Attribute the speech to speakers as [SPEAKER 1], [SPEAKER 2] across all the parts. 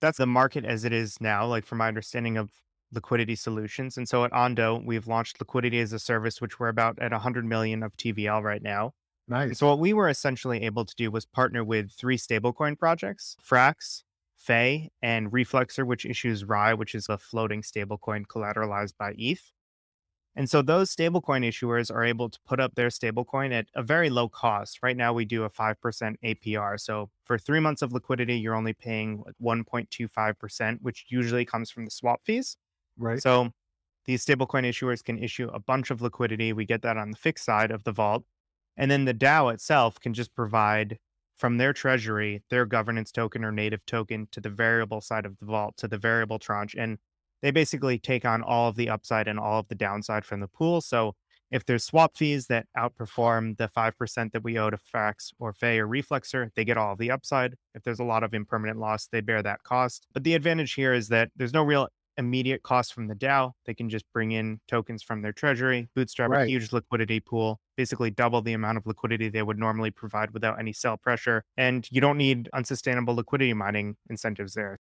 [SPEAKER 1] that's the market as it is now, like from my understanding of liquidity solutions. And so at Ondo, we've launched liquidity as a service, which we're about at 100 million of TVL right now. And
[SPEAKER 2] Nice.
[SPEAKER 1] so what we were essentially able to do was partner with three stablecoin projects, Frax, Fei, and Reflexer, which issues RAI, which is a floating stablecoin collateralized by ETH. And so those stablecoin issuers are able to put up their stablecoin at a very low cost. Right now, we do a 5% APR. So for three months of liquidity, you're only paying 1.25%, which usually comes from the swap fees.
[SPEAKER 2] Right.
[SPEAKER 1] So these stablecoin issuers can issue a bunch of liquidity. We get that on the fixed side of the vault. And then the DAO itself can just provide from their treasury their governance token or native token to the variable side of the vault, to the variable tranche. And they basically take on all of the upside and all of the downside from the pool. So if there's swap fees that outperform the 5% that we owe to Frax or Fei or Reflexer, they get all of the upside. If there's a lot of impermanent loss, they bear that cost. But the advantage here is that there's no real immediate cost from the DAO. They can just bring in tokens from their treasury, bootstrap a huge liquidity pool, basically double the amount of liquidity they would normally provide without any sell pressure. And you don't need unsustainable liquidity mining incentives there.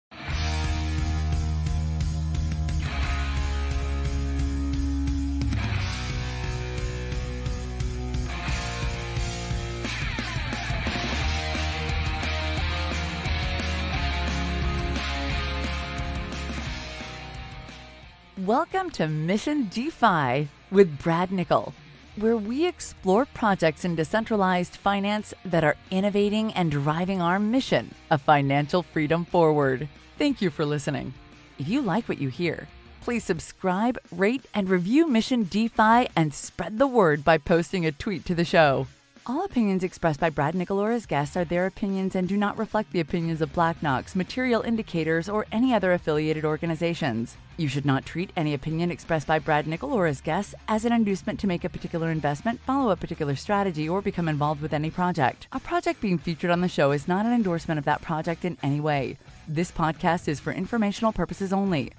[SPEAKER 3] Welcome to Mission DeFi with Brad Nickel, where we explore projects in decentralized finance that are innovating and driving our mission of financial freedom forward. Thank you for listening. If you like what you hear, please subscribe, rate, and review Mission DeFi and spread the word by posting a tweet to the show. All opinions expressed by Brad Nickel or his guests are their opinions and do not reflect the opinions of Black Knox, Material Indicators, or any other affiliated organizations. You should not treat any opinion expressed by Brad Nickel or his guests as an inducement to make a particular investment, follow a particular strategy, or become involved with any project. A project being featured on the show is not an endorsement of that project in any way. This podcast is for informational purposes only.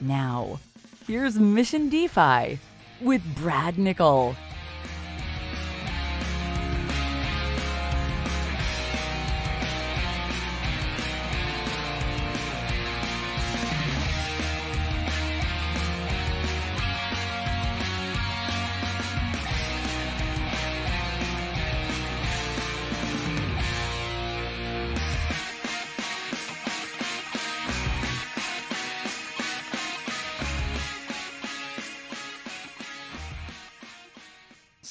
[SPEAKER 3] Now, here's Mission DeFi with Brad Nickel.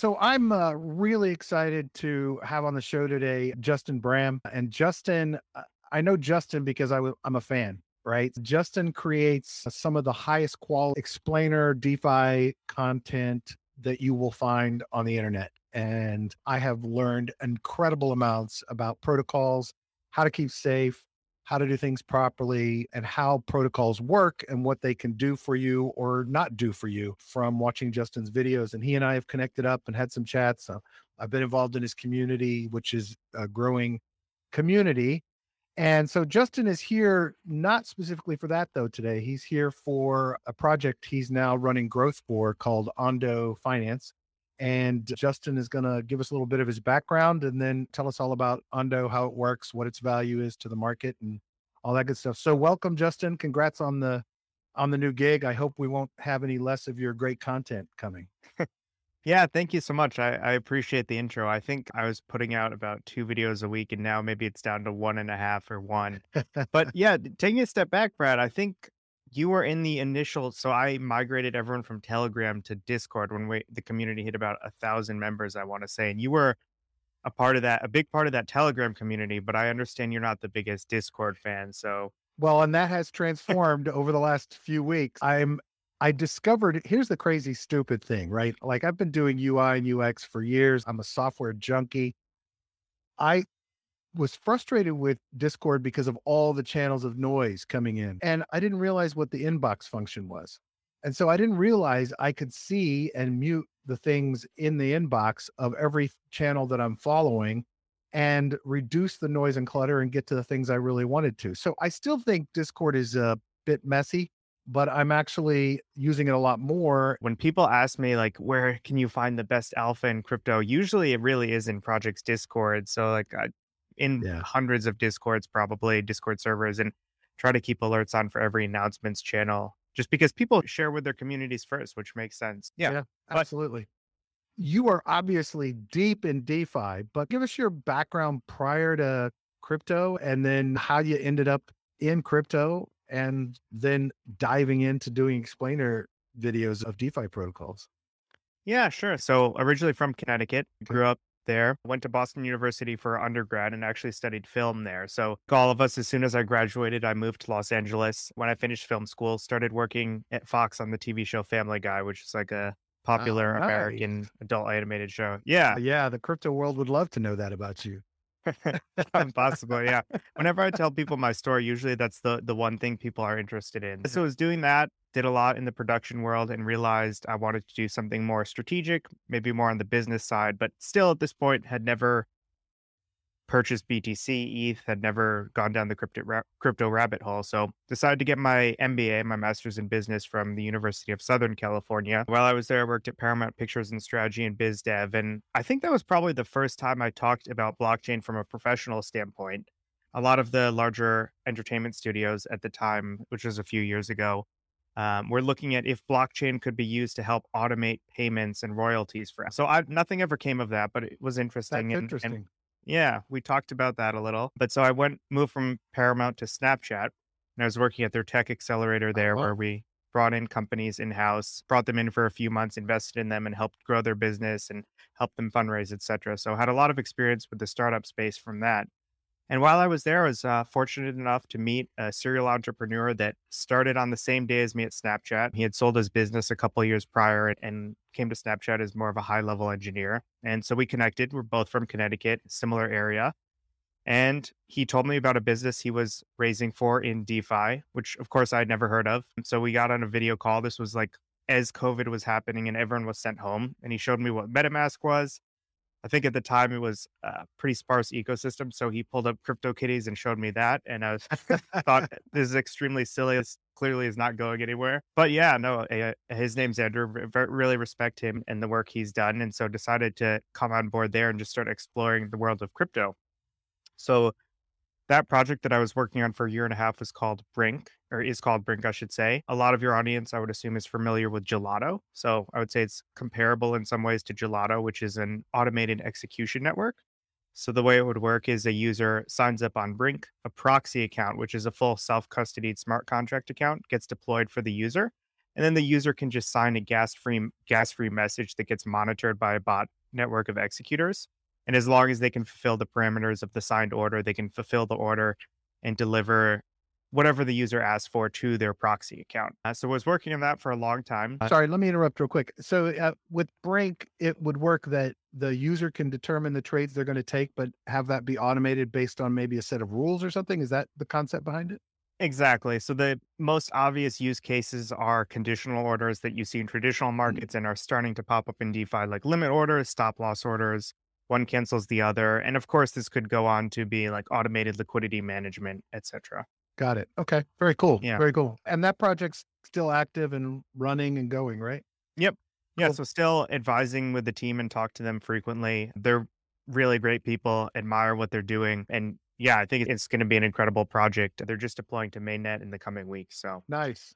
[SPEAKER 2] So I'm uh, really excited to have on the show today Justin Bram. And Justin, uh, I know Justin because I w- I'm a fan, right? Justin creates some of the highest quality explainer DeFi content that you will find on the internet. And I have learned incredible amounts about protocols, how to keep safe, how to do things properly, and how protocols work and what they can do for you or not do for you from watching Justin's videos. And he and I have connected up and had some chats. So I've been involved in his community, which is a growing community. And so Justin is here not specifically for that though today. He's here for a project he's now running growth for called Ondo Finance. And Justin is going to give us a little bit of his background and then tell us all about Ondo, how it works, what its value is to the market and all that good stuff. So welcome Justin. Congrats on the on the new gig. I hope we won't have any less of your great content coming.
[SPEAKER 1] Yeah, thank you so much. I, I appreciate the intro. I think I was putting out about two videos a week, and now maybe it's down to one and a half or one. But yeah, taking a step back, Brad, I think you were in the initial. So I migrated everyone from Telegram to Discord when we the community hit about a thousand members. I want to say, and you were a part of that, a big part of that Telegram community. But I understand you're not the biggest Discord fan. So
[SPEAKER 2] Well, and that has transformed over the last few weeks. I'm I discovered here's the crazy stupid thing, right? Like I've been doing UI and UX for years. I'm a software junkie. I was frustrated with Discord because of all the channels of noise coming in. And I didn't realize what the inbox function was. And so I didn't realize I could see and mute the things in the inbox of every channel that I'm following and reduce the noise and clutter and get to the things I really wanted to. So I still think Discord is a bit messy, but I'm actually using it a lot more.
[SPEAKER 1] when people ask me like where can you find the best alpha in crypto usually it really is in projects discord so like uh, in
[SPEAKER 2] Yeah.
[SPEAKER 1] hundreds of discords probably discord servers and try to keep alerts on for every announcements channel just because people share with their communities first, which makes sense. Yeah. yeah
[SPEAKER 2] absolutely. You are obviously deep in DeFi, but give us your background prior to crypto and then how you ended up in crypto and then diving into doing explainer videos of DeFi protocols.
[SPEAKER 1] Yeah, sure. So originally from Connecticut, grew up there, went to Boston University for undergrad and actually studied film there. So all of us, as soon as I graduated, I moved to Los Angeles. When I finished film school, started working at Fox on the TV show Family Guy, which is like a oh, popular American adult animated show. Yeah.
[SPEAKER 2] Yeah. The crypto world would love to know that about you.
[SPEAKER 1] Possible, yeah. Whenever I tell people my story, usually that's the the one thing people are interested in. Mm-hmm. So I was doing that, did a lot in the production world, and realized I wanted to do something more strategic, maybe more on the business side, but still at this point had never purchased BTC, ETH, had never gone down the crypto, ra- crypto rabbit hole. So decided to get my MBA, my master's in business from the University of Southern California. While I was there, I worked at Paramount Pictures in Strategy and Biz Dev. And I think that was probably the first time I talked about blockchain from a professional standpoint. A lot of the larger entertainment studios at the time, which was a few years ago, um, we're looking at if blockchain could be used to help automate payments and royalties for us. So I, nothing ever came of that, but it was interesting.
[SPEAKER 2] That's and, interesting.
[SPEAKER 1] And yeah, we talked about that a little. But so I went moved from Paramount to Snapchat, and I was working at their tech accelerator there, uh-huh. where we brought in companies in house, brought them in for a few months, invested in them, and helped grow their business and helped them fundraise, etc. So I had a lot of experience with the startup space from that. And while I was there, I was uh, fortunate enough to meet a serial entrepreneur that started on the same day as me at Snapchat. He had sold his business a couple years prior and came to Snapchat as more of a high level engineer. And so we connected. We're both from Connecticut, similar area. And he told me about a business he was raising for in DeFi, which of course I'd never heard of. So we got on a video call. This was like as COVID was happening and everyone was sent home. And he showed me what MetaMask was. I think at the time it was a pretty sparse ecosystem. So he pulled up CryptoKitties and showed me that. And I was, thought this is extremely silly. This clearly is not going anywhere. But yeah, no, uh, his name's Andrew. really respect him and the work he's done. And so decided to come on board there and just start exploring the world of crypto. So that project that I was working on for a year and a half was called Brink, or is called Brink, I should say. A lot of your audience, I would assume, is familiar with Gelato. So I would say it's comparable in some ways to Gelato, which is an automated execution network. So the way it would work is a user signs up on Brink, a proxy account, which is a full self-custodied smart contract account, gets deployed for the user, and then the user can just sign a gas-free gas-free message that gets monitored by a bot network of executors. And as long as they can fulfill the parameters of the signed order, they can fulfill the order and deliver whatever the user asks for to their proxy account. Uh, so I was working on that for a long time.
[SPEAKER 2] Uh, Sorry, let me interrupt real quick. So uh, with Brink, it would work that the user can determine the trades they're going to take, but have that be automated based on maybe a set of rules or something. Is that the concept behind it?
[SPEAKER 1] Exactly. So the most obvious use cases are conditional orders that you see in traditional mm. markets mm-hmm. and are starting to pop up in DeFi, like limit orders, stop loss orders, one cancels the other and of course this could go on to be like automated liquidity management etc
[SPEAKER 2] got it. Okay. Very cool. Yeah. Very cool. And that project's still active and running and going right?
[SPEAKER 1] Yep. Yeah cool. so still advising with the team and talk to them frequently. They're really great people admire what they're doing and yeah i think it's going to be an incredible project they're just deploying to mainnet in the coming weeks so
[SPEAKER 2] nice.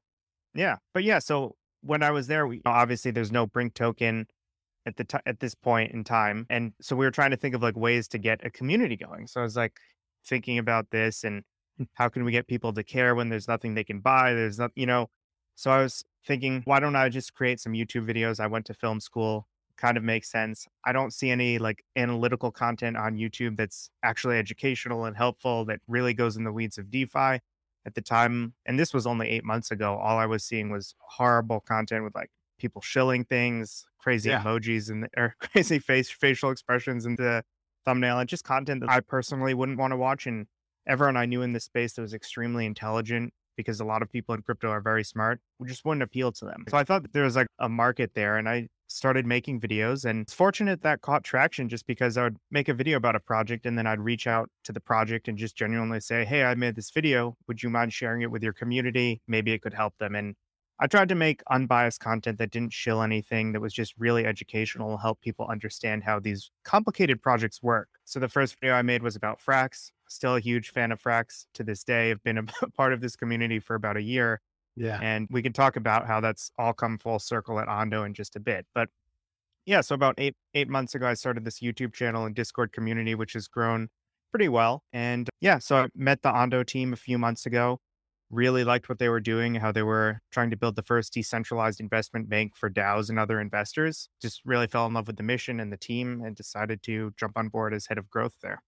[SPEAKER 1] Yeah but yeah so when i was there we obviously there's no brink token at the t- at this point in time and so we were trying to think of like ways to get a community going. So i was like thinking about this and hmm. how can we get people to care when there's nothing they can buy there's not you know? So i was thinking why don't i just create some youtube videos? I went to film school kind of makes sense. I don't see any like analytical content on youtube that's actually educational and helpful that really goes in the weeds of defi at the time and this was only eight months ago. All i was seeing was horrible content with like people shilling things, crazy yeah. emojis and or crazy face facial expressions in the thumbnail, and just content that I personally wouldn't want to watch. And everyone I knew in this space that was extremely intelligent, because a lot of people in crypto are very smart, we just wouldn't appeal to them. So I thought there was like a market there, and I started making videos and it's fortunate that caught traction just because I would make a video about a project and then I'd reach out to the project and just genuinely say, Hey, I made this video. Would you mind sharing it with your community? Maybe it could help them. And I tried to make unbiased content that didn't shill anything, that was just really educational, help people understand how these complicated projects work. So the first video I made was about Frax. Still a huge fan of Frax to this day. I've been a part of this community for about a year.
[SPEAKER 2] Yeah.
[SPEAKER 1] And we can talk about how that's all come full circle at Ondo in just a bit. But yeah, so about eight eight months ago, I started this YouTube channel and Discord community, which has grown pretty well. And yeah, so I met the Ondo team a few months ago really liked what they were doing, how they were trying to build the first decentralized investment bank for DAOs and other investors. Just really fell in love with the mission and the team and decided to jump on board as head of growth there.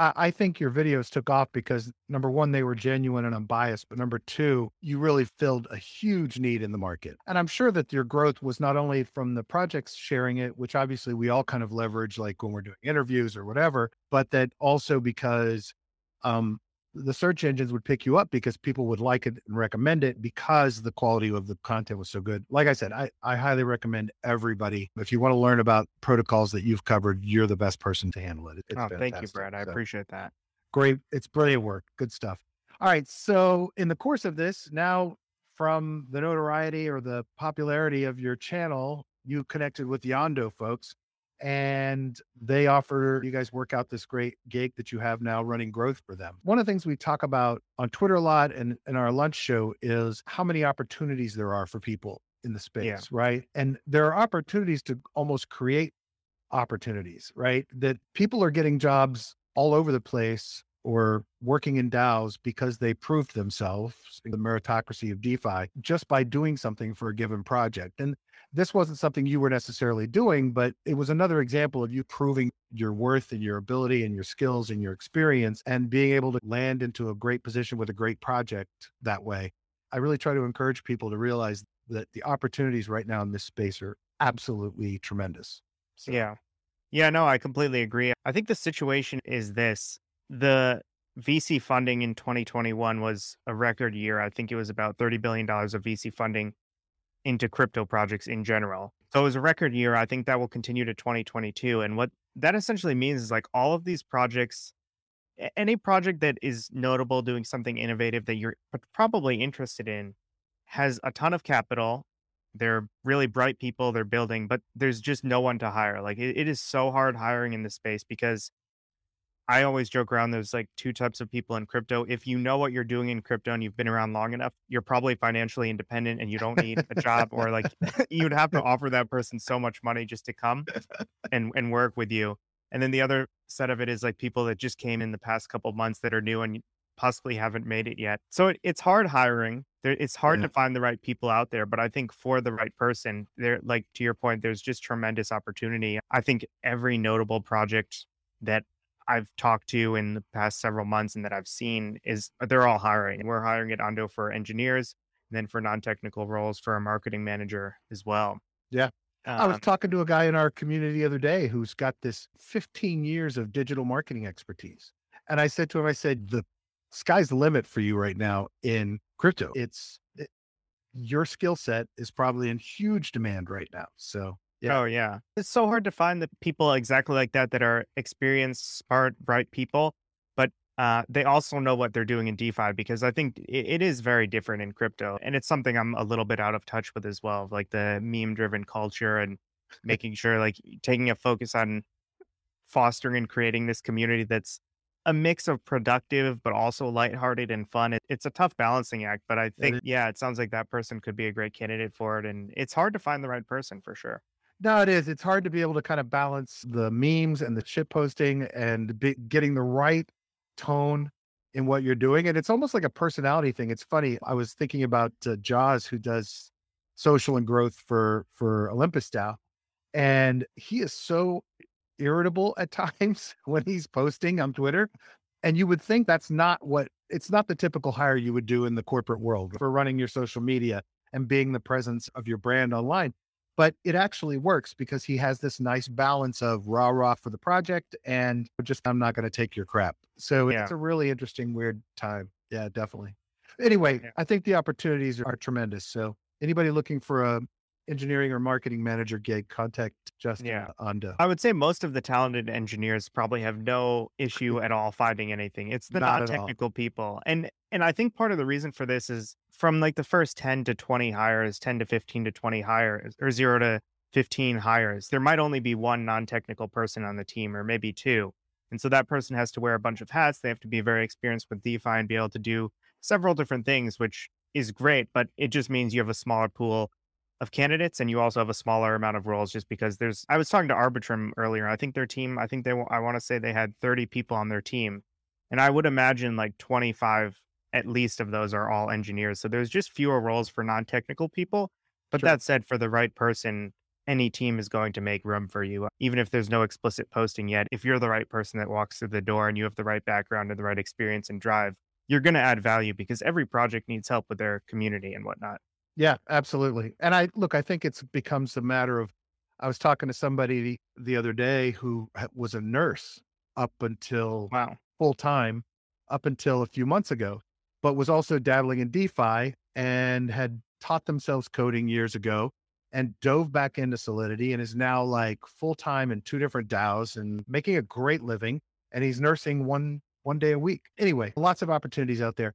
[SPEAKER 2] I think your videos took off because number one, they were genuine and unbiased, but number two, you really filled a huge need in the market. And I'm sure that your growth was not only from the projects sharing it, which obviously we all kind of leverage, like when we're doing interviews or whatever, but that also because um, the search engines would pick you up because people would like it and recommend it because the quality of the content was so good. Like I said, I, I highly recommend everybody. If you want to learn about protocols that you've covered, you're the best person to handle it.
[SPEAKER 1] It's oh, thank you, Brad. I so, appreciate that.
[SPEAKER 2] Great. It's brilliant work. Good stuff. All right. So, in the course of this, now from the notoriety or the popularity of your channel, you connected with Ondo folks and they offer you guys work out this great gig that you have now running growth for them. One of the things we talk about on Twitter a lot and in our lunch show is how many opportunities there are for people in the space, yeah. right? And there are opportunities to almost create opportunities, right? That people are getting jobs all over the place or working in DAOs because they proved themselves, in the meritocracy of DeFi, just by doing something for a given project. And this wasn't something you were necessarily doing, but it was another example of you proving your worth and your ability and your skills and your experience and being able to land into a great position with a great project that way. I really try to encourage people to realize that the opportunities right now in this space are absolutely tremendous.
[SPEAKER 1] So. Yeah. Yeah, no, I completely agree. I think the situation is this the VC funding in 2021 was a record year. I think it was about $30 billion of VC funding into crypto projects in general. So it was a record year. I think that will continue to 2022. And what that essentially means is like all of these projects, any project that is notable doing something innovative that you're probably interested in has a ton of capital. They're really bright people, they're building, but there's just no one to hire. Like it, it is so hard hiring in this space because I always joke around there's like two types of people in crypto. If you know what you're doing in crypto and you've been around long enough, you're probably financially independent and you don't need a job or like you'd have to offer that person so much money just to come and and work with you. And then the other set of it is like people that just came in the past couple months that are new and possibly haven't made it yet. So it, it's hard hiring. There, it's hard yeah. to find the right people out there, but I think for the right person, there like to your point, there's just tremendous opportunity. I think every notable project that I've talked to in the past several months and that I've seen is uh, they're all hiring. We're hiring at Ondo for engineers, and then for non-technical roles for a marketing manager as well.
[SPEAKER 2] Yeah. Um, I was um talking to a guy in our community the other day who's got this 15 years of digital marketing expertise. And I said to him, I said, the sky's the limit for you right now in crypto. It's it, your skill set is probably in huge demand right now. So
[SPEAKER 1] yeah. Oh yeah. It's so hard to find the people exactly like that that are experienced, smart, bright people, but uh, they also know what they're doing in DeFi because I think it, it is very different in crypto, and it's something I'm a little bit out of touch with as well, like the meme-driven culture and making sure, like, taking a focus on fostering and creating this community that's a mix of productive but also lighthearted and fun. It, it's a tough balancing act, but I think yeah, it sounds like that person could be a great candidate for it, and it's hard to find the right person for sure.
[SPEAKER 2] No, it is. It's hard to be able to kind of balance the memes and the shit posting and be, getting the right tone in what you're doing. And it's almost like a personality thing. It's funny. I was thinking about uh, Jaws, who does social and growth for for Olympus DAO, and he is so irritable at times when he's posting on Twitter. And you would think that's not what it's not the typical hire you would do in the corporate world for running your social media and being the presence of your brand online but it actually works because he has this nice balance of rah rah for the project and just I'm not going to take your crap. So yeah. it's a really interesting, weird time. Yeah, definitely. Anyway, yeah. I think the opportunities are tremendous. So anybody looking for a engineering or marketing manager gig, contact Justin
[SPEAKER 1] Yeah.
[SPEAKER 2] Ondo.
[SPEAKER 1] I would say most of the talented engineers probably have no issue at all finding anything. It's the
[SPEAKER 2] Not
[SPEAKER 1] non-technical people. And and I think part of the reason for this is from like the first 10 to 20 hires, 10 to 15 to 20 hires or 0 to 15 hires, there might only be one non-technical person on the team or maybe two. And so that person has to wear a bunch of hats. They have to be very experienced with DeFi and be able to do several different things, which is great, but it just means you have a smaller pool of candidates and you also have a smaller amount of roles just because there's I was talking to Arbitrum earlier. I think their team, I think they I want to say they had 30 people on their team. And I would imagine like 25 at least of those are all engineers. So there's just fewer roles for non-technical people. But
[SPEAKER 2] Sure.
[SPEAKER 1] that said, for the right person, any team is going to make room for you, even if there's no explicit posting yet. If you're the right person that walks through the door and you have the right background and the right experience and drive, you're going to add value because every project needs help with their community and whatnot.
[SPEAKER 2] Yeah, absolutely. And I look, I think it's becomes a matter of I was talking to somebody the, the other day who was a nurse up until
[SPEAKER 1] Wow.
[SPEAKER 2] full time up until a few months ago, but was also dabbling in DeFi and had taught themselves coding years ago and dove back into Solidity and is now like full time in two different DAOs and making a great living. And he's nursing one one day a week. Anyway, lots of opportunities out there.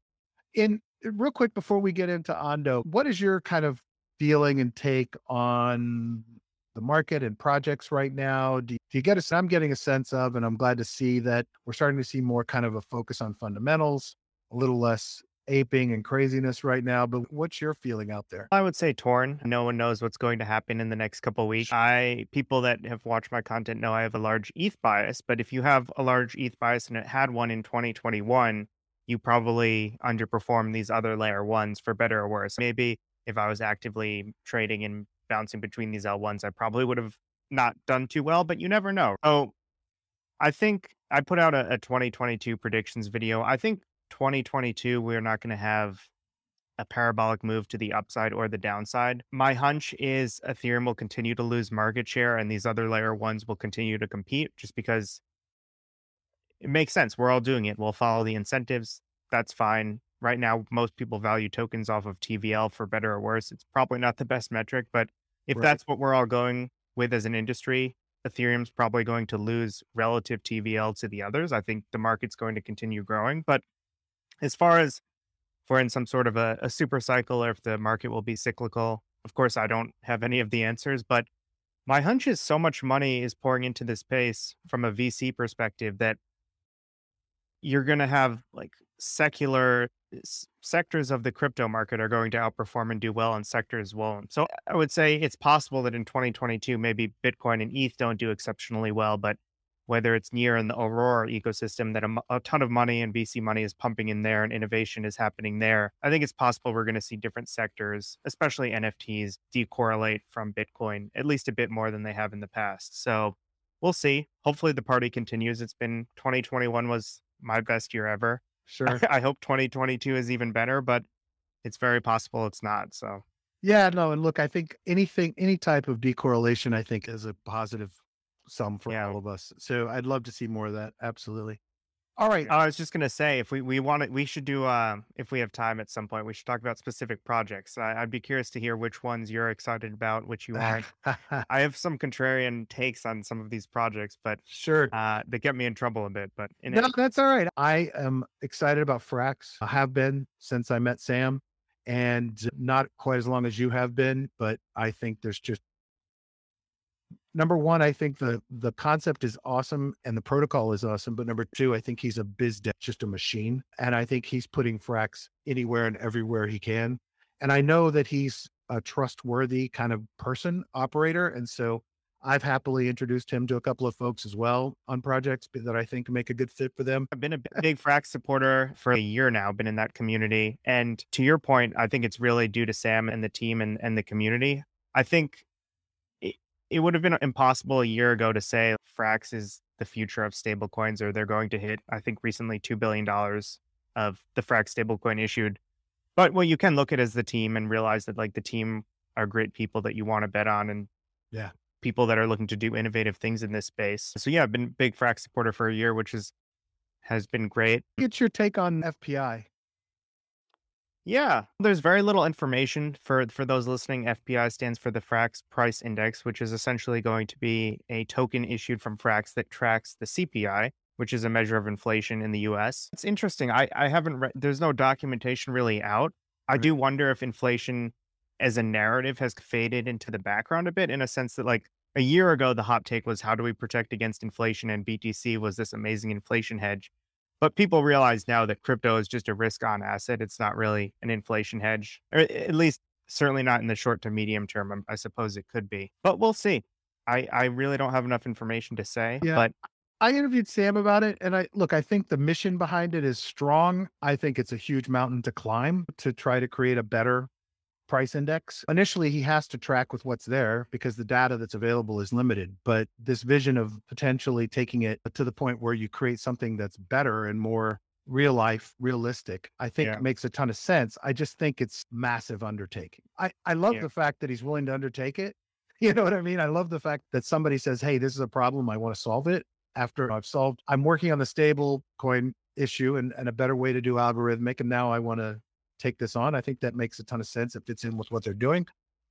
[SPEAKER 2] In real quick before we get into Ondo, what is your kind of feeling and take on the market and projects right now? Do, you get a, I'm getting a sense of, and I'm glad to see that we're starting to see more kind of a focus on fundamentals, a little less aping and craziness right now. But what's your feeling out there?
[SPEAKER 1] I would say torn. No one knows what's going to happen in the next couple weeks. I people that have watched my content know I have a large ETH bias, but if you have a large ETH bias and it had one in 2021, you probably underperform these other layer ones for better or worse. Maybe if I was actively trading and bouncing between these L1s, I probably would have not done too well, but you never know. So I think I put out a, a 2022 predictions video. I think 2022, we're not going to have a parabolic move to the upside or the downside. My hunch is Ethereum will continue to lose market share and these other layer ones will continue to compete just because it makes sense. We're all doing it. We'll follow the incentives. That's fine. Right now, most people value tokens off of TVL for better or worse. It's probably not the best metric, but if
[SPEAKER 2] Right.
[SPEAKER 1] that's what we're all going with as an industry, Ethereum's probably going to lose relative TVL to the others. I think the market's going to continue growing. But as far as if we're in some sort of a, a super cycle or if the market will be cyclical, of course, I don't have any of the answers, but my hunch is so much money is pouring into this space from a VC perspective that you're going to have like secular eh, s- sectors of the crypto market are going to outperform and do well and sectors won't. So I would say it's possible that in 2022, maybe Bitcoin and ETH don't do exceptionally well, but whether it's NEAR in the Aurora ecosystem that a, a ton of money and VC money is pumping in there and innovation is happening there. I think it's possible we're going to see different sectors, especially NFTs, decorrelate from Bitcoin at least a bit more than they have in the past. So we'll see. Hopefully the party continues. It's been 2021 was my best year ever.
[SPEAKER 2] Sure.
[SPEAKER 1] I hope 2022 is even better, but it's very possible it's not. So
[SPEAKER 2] Yeah, no, and look, I think anything, any type of decorrelation, I think is a positive sum for
[SPEAKER 1] Yeah.
[SPEAKER 2] all of us. So I'd love to see more of that. Absolutely. All right.
[SPEAKER 1] I was just gonna say if we we want it, we should do uh, if we have time at some point, we should talk about specific projects. I, I'd be curious to hear which ones you're excited about, which you aren't. I have some contrarian takes on some of these projects, but
[SPEAKER 2] sure.
[SPEAKER 1] uh, they get me in trouble a bit. But in
[SPEAKER 2] No,
[SPEAKER 1] any-
[SPEAKER 2] that's all right. I am excited about Frax. I have been since I met Sam, and not quite as long as you have been, but I think there's just number one, I think the the concept is awesome and the protocol is awesome. But number two, I think he's a biz dev, just a machine. And I think he's putting Frax anywhere and everywhere he can. And I know that he's a trustworthy kind of person, operator. And so I've happily introduced him to a couple of folks as well on projects that I think make a good fit for them.
[SPEAKER 1] I've been a big Frax supporter for a year now, been in that community. And to your point, I think it's really due to Sam and the team and, and the community. I think it, would have been impossible a year ago to say Frax is the future of stablecoins or they're going to hit, I think recently $2 billion of the Frax stablecoin issued. But what you can look at as the team and realize that like the team are great people that you want to bet on and
[SPEAKER 2] Yeah.
[SPEAKER 1] people that are looking to do innovative things in this space. So yeah, I've been a big Frax supporter for a year, which is has been great.
[SPEAKER 2] Get your take on FPI.
[SPEAKER 1] Yeah, there's very little information for for those listening. FPI stands for the Frax Price Index, which is essentially going to be a token issued from Frax that tracks the CPI, which is a measure of inflation in the US. It's interesting. I I haven't read there's no documentation really out. I do wonder if inflation as a narrative has faded into the background a bit in a sense that like a year ago the hot take was how do we protect against inflation and BTC was this amazing inflation hedge. But people realize now that crypto is just a risk on asset. It's not really an inflation hedge, or at least certainly not in the short to medium term. um, I suppose it could be, but we'll see. I, I really don't have enough information to say,
[SPEAKER 2] Yeah.
[SPEAKER 1] but
[SPEAKER 2] I interviewed Sam about it, and I look. I think the mission behind it is strong. I think it's a huge mountain to climb to try to create a better price index. Initially, he has to track with what's there because the data that's available is limited. But this vision of potentially taking it to the point where you create something that's better and more real life, realistic, I think
[SPEAKER 1] Yeah.
[SPEAKER 2] makes a ton of sense. I just think it's massive undertaking. I, I love
[SPEAKER 1] Yeah.
[SPEAKER 2] the fact that he's willing to undertake it. You know what I mean? I love the fact that somebody says, Hey, this is a problem. I want to solve it after I've solved, I'm working on the stable coin issue and, and a better way to do algorithmic. And now I want to take this on. I think that makes a ton of sense. It fits in with what they're doing.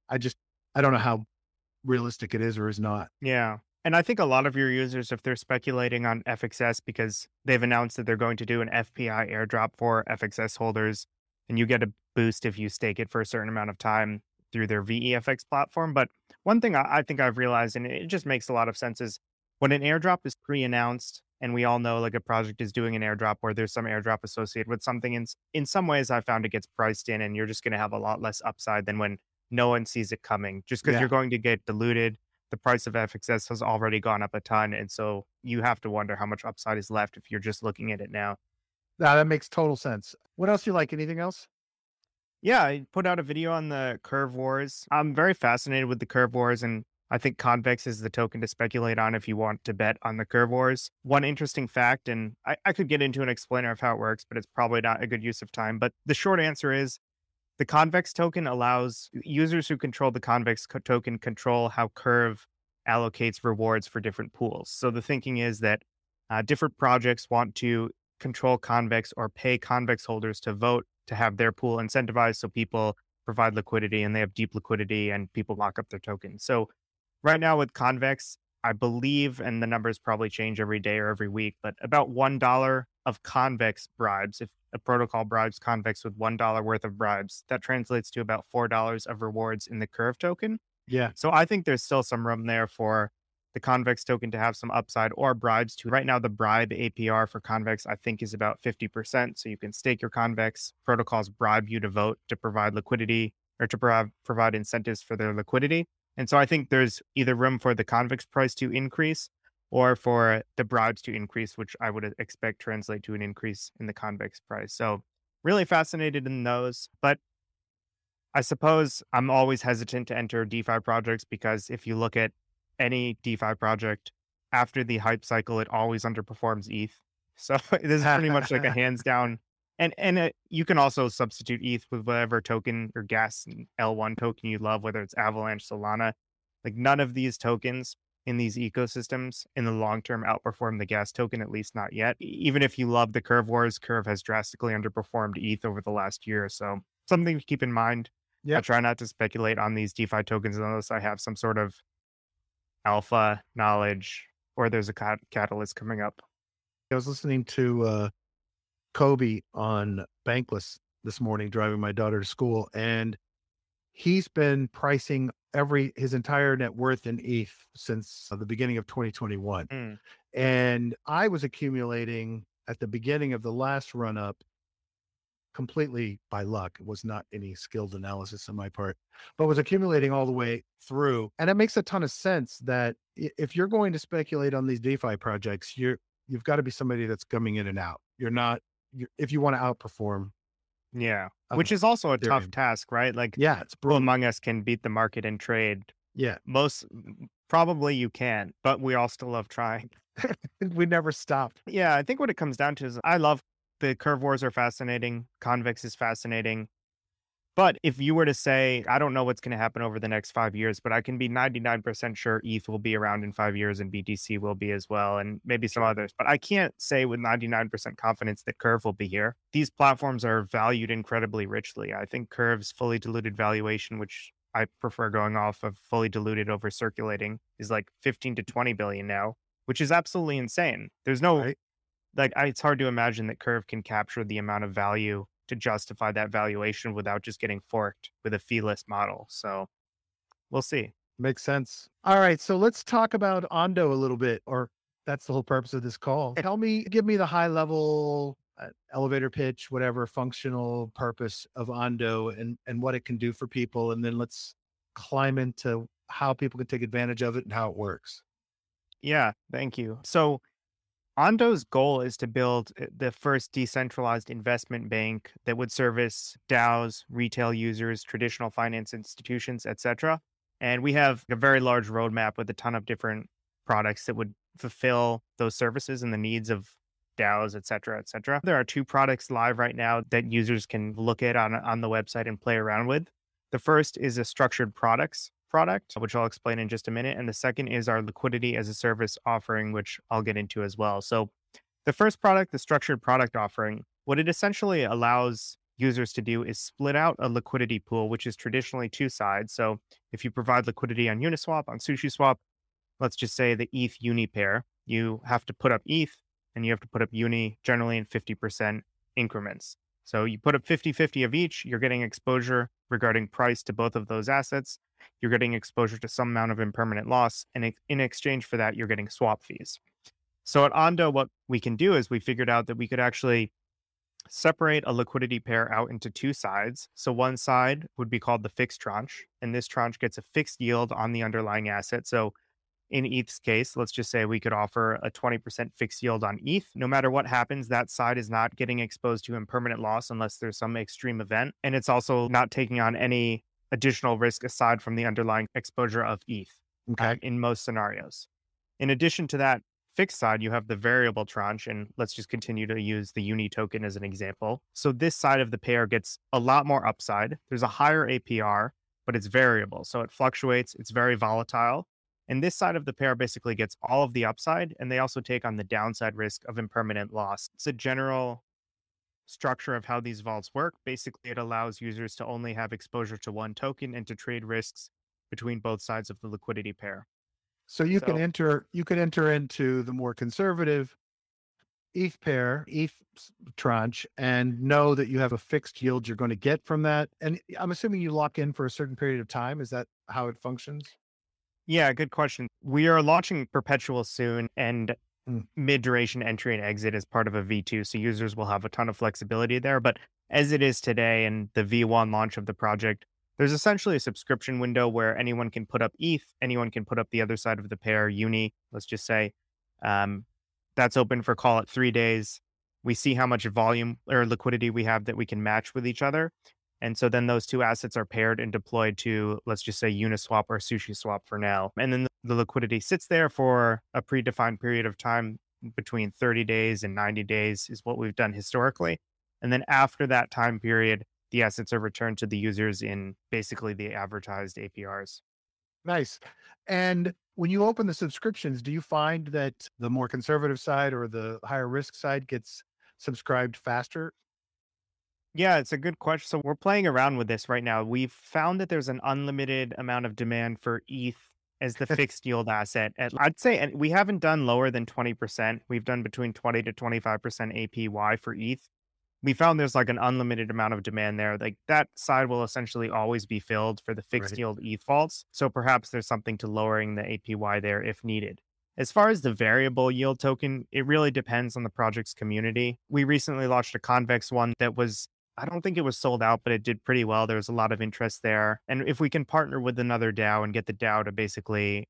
[SPEAKER 2] I just, I don't know how realistic it is or is not.
[SPEAKER 1] Yeah. And I think a lot of your users, if they're speculating on FXS because they've announced that they're going to do an FPI airdrop for FXS holders, and you get a boost if you stake it for a certain amount of time through their VEFX platform. But one thing I, I think I've realized, and it just makes a lot of sense, is when an airdrop is pre announced, and we all know like a project is doing an airdrop or there's some airdrop associated with something, in, s- in some ways, I found it gets priced in, and you're just going to have a lot less upside than when no one sees it coming, just because
[SPEAKER 2] Yeah.
[SPEAKER 1] you're going to get diluted the price of FXS has already gone up a ton. And so you have to wonder how much upside is left if you're just looking at it now.
[SPEAKER 2] Now that makes total sense. What else do you like? Anything else?
[SPEAKER 1] Yeah, I put out a video on the curve wars. I'm very fascinated with the curve wars and I think Convex is the token to speculate on if you want to bet on the curve wars. One interesting fact, and I, I could get into an explainer of how it works, but it's probably not a good use of time. But the short answer is the Convex token allows users who control the Convex co- token control how Curve allocates rewards for different pools. So the thinking is that uh, different projects want to control Convex or pay Convex holders to vote to have their pool incentivized so people provide liquidity and they have deep liquidity and people lock up their tokens. So right now with Convex, I believe, and the numbers probably change every day or every week, but about $1 of Convex bribes, if a protocol bribes Convex with $1 worth of bribes, that translates to about $4 of rewards in the Curve token.
[SPEAKER 2] Yeah.
[SPEAKER 1] So I think there's still some room there for the Convex token to have some upside or bribes to. Right now, the bribe APR for Convex, I think, is about 50%. So you can stake your Convex. Protocols bribe you to vote to provide liquidity or to provide, provide incentives for their liquidity. And so I think there's either room for the Convex price to increase or for the bribes to increase, which I would expect translate to an increase in the Convex price. So really fascinated in those. But I suppose I'm always hesitant to enter DeFi projects because if you look at any DeFi project after the hype cycle, it always underperforms ETH. So this is pretty much like a hands down. And and it, you can also substitute ETH with whatever token or gas L1 token you love, whether it's Avalanche, Solana. Like none of these tokens in these ecosystems in the long term outperform the gas token, at least not yet. Even if you love the Curve Wars, Curve has drastically underperformed ETH over the last year. So something to keep in mind. I try not to speculate on these DeFi tokens unless I have some sort of alpha knowledge or there's a cat- catalyst coming up.
[SPEAKER 2] I was listening to uh, Cobie on Bankless this morning, driving my daughter to school, and he's been pricing every his entire net worth in ETH since uh, the beginning of 2021.
[SPEAKER 1] Mm.
[SPEAKER 2] And I was accumulating at the beginning of the last run up completely by luck. It was not any skilled analysis on my part, but was accumulating all the way through. And it makes a ton of sense that if you're going to speculate on these DeFi projects, you're you've got to be somebody that's coming in and out. You're not if you want to outperform.
[SPEAKER 1] Yeah.
[SPEAKER 2] uh,
[SPEAKER 1] Which is also a tough task, right? Like
[SPEAKER 2] Yeah, it's
[SPEAKER 1] who
[SPEAKER 2] brutal.
[SPEAKER 1] among us can beat the market and trade?
[SPEAKER 2] Yeah,
[SPEAKER 1] Most probably you can, but we all still love trying.
[SPEAKER 2] we never stopped.
[SPEAKER 1] Yeah, I think what it comes down to is I love the curve wars are fascinating. Convex is fascinating. But if you were to say, I don't know what's going to happen over the next five years, but I can be 99% sure ETH will be around in five years and BTC will be as well, and maybe some others. But I can't say with 99% confidence that Curve will be here. These platforms are valued incredibly richly. I think Curve's fully diluted valuation, which I prefer going off of fully diluted over circulating, is like 15 to 20 billion now, which is absolutely insane. There's no,
[SPEAKER 2] Right.
[SPEAKER 1] like, it's hard to imagine that Curve can capture the amount of value to justify that valuation without just getting forked with a feeless model. So we'll see.
[SPEAKER 2] Makes sense. All right. So let's talk about Ondo a little bit, or that's the whole purpose of this call. Tell me, give me the high level uh, elevator pitch, whatever functional purpose of Ondo and, and what it can do for people. And then let's climb into how people can take advantage of it and how it works.
[SPEAKER 1] Yeah, thank you. So Ondo's goal is to build uh, the first decentralized investment bank that would service DAOs, retail users, traditional finance institutions, etc. And we have a very large roadmap with a ton of different products that would fulfill those services and the needs of DAOs, et cetera, et cetera. There are two products live right now that users can look at on, on the website and play around with. The first is a structured products product, which I'll explain in just a minute. And the second is our liquidity as a service offering, which I'll get into as well. So, the first product, the structured product offering, what it essentially allows users to do is split out a liquidity pool, which is traditionally two sides. So, if you provide liquidity on Uniswap, on SushiSwap, let's just say the ETH Uni pair, you have to put up ETH and you have to put up Uni generally in 50% increments. So you put up 50 50 of each, you're getting exposure regarding price to both of those assets. You're getting exposure to some amount of impermanent loss. And in exchange for that, you're getting swap fees. So at Ondo, what we can do is we figured out that we could actually separate a liquidity pair out into two sides. So one side would be called the fixed tranche, and this tranche gets a fixed yield on the underlying asset. So in ETH's case, let's just say we could offer a 20% fixed yield on ETH. No matter what happens, that side is not getting exposed to impermanent loss unless there's some extreme event. And it's also not taking on any additional risk aside from the underlying exposure of ETH uh,
[SPEAKER 2] Okay.
[SPEAKER 1] in most scenarios. In addition to that fixed side, you have the variable tranche, and let's just continue to use the Uni token as an example. So this side of the pair gets a lot more upside. There's a higher APR, but it's variable. So it fluctuates, it's very volatile. And this side of the pair basically gets all of the upside, and they also take on the downside risk of impermanent loss. It's a general structure of how these vaults work. Basically, it allows users to only have exposure to one token and to trade risks between both sides of the liquidity pair.
[SPEAKER 2] So you can enter you can enter into the more conservative ETH pair, ETH tranche, and know that you have a fixed yield you're going to get from that. And I'm assuming you lock in for a certain period of time. Is that how it functions?
[SPEAKER 1] Yeah, good question. We are launching Perpetual soon and
[SPEAKER 2] Mm.
[SPEAKER 1] mid duration entry and exit as part of a V2. So users will have a ton of flexibility there. But as it is today and the V1 launch of the project, there's essentially a subscription window where anyone can put up ETH, anyone can put up the other side of the pair, Uni, let's just say. Um, that's open for call it three days. We see how much volume or liquidity we have that we can match with each other. And so then those two assets are paired and deployed to, let's just say, Uniswap or SushiSwap for now. And then the liquidity sits there for a predefined period of time between 30 days and 90 days, is what we've done historically. And then after that time period, the assets are returned to the users in basically the advertised APRs.
[SPEAKER 2] Nice. And when you open the subscriptions, do you find that the more conservative side or the higher risk side gets subscribed faster?
[SPEAKER 1] Yeah, it's a good question. So we're playing around with this right now. We've found that there's an unlimited amount of demand for ETH as the fixed yield asset. At, I'd say, and we haven't done lower than 20%. We've done between 20 to 25% APY for ETH. We found there's like an unlimited amount of demand there. Like that side will essentially always be filled for the fixed
[SPEAKER 2] Right.
[SPEAKER 1] yield ETH vaults. So perhaps there's something to lowering the APY there if needed. As far as the variable yield token, it really depends on the project's community. We recently launched a convex one that was I don't think it was sold out, but it did pretty well. There was a lot of interest there. And if we can partner with another DAO and get the DAO to basically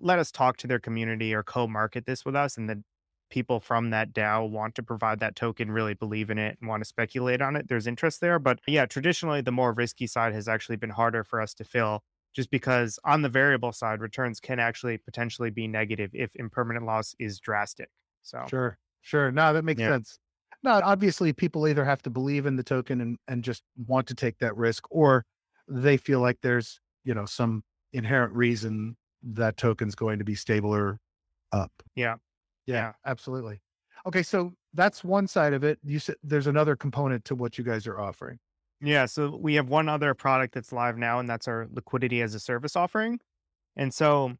[SPEAKER 1] let us talk to their community or co-market this with us and then people from that DAO want to provide that token, really believe in it and want to speculate on it, there's interest there. But yeah, traditionally the more risky side has actually been harder for us to fill just because on the variable side, returns can actually potentially be negative if impermanent loss is drastic. So
[SPEAKER 2] Sure. Sure. No, that makes
[SPEAKER 1] Yeah.
[SPEAKER 2] sense. No, obviously people either have to believe in the token and, and just want to take that risk, or they feel like there's, you know, some inherent reason that token's going to be stable or up.
[SPEAKER 1] Yeah.
[SPEAKER 2] Yeah,
[SPEAKER 1] Yeah.
[SPEAKER 2] absolutely. Okay, so that's one side of it. You said there's another component to what you guys are offering.
[SPEAKER 1] Yeah. So we have one other product that's live now, and that's our liquidity as a service offering. And so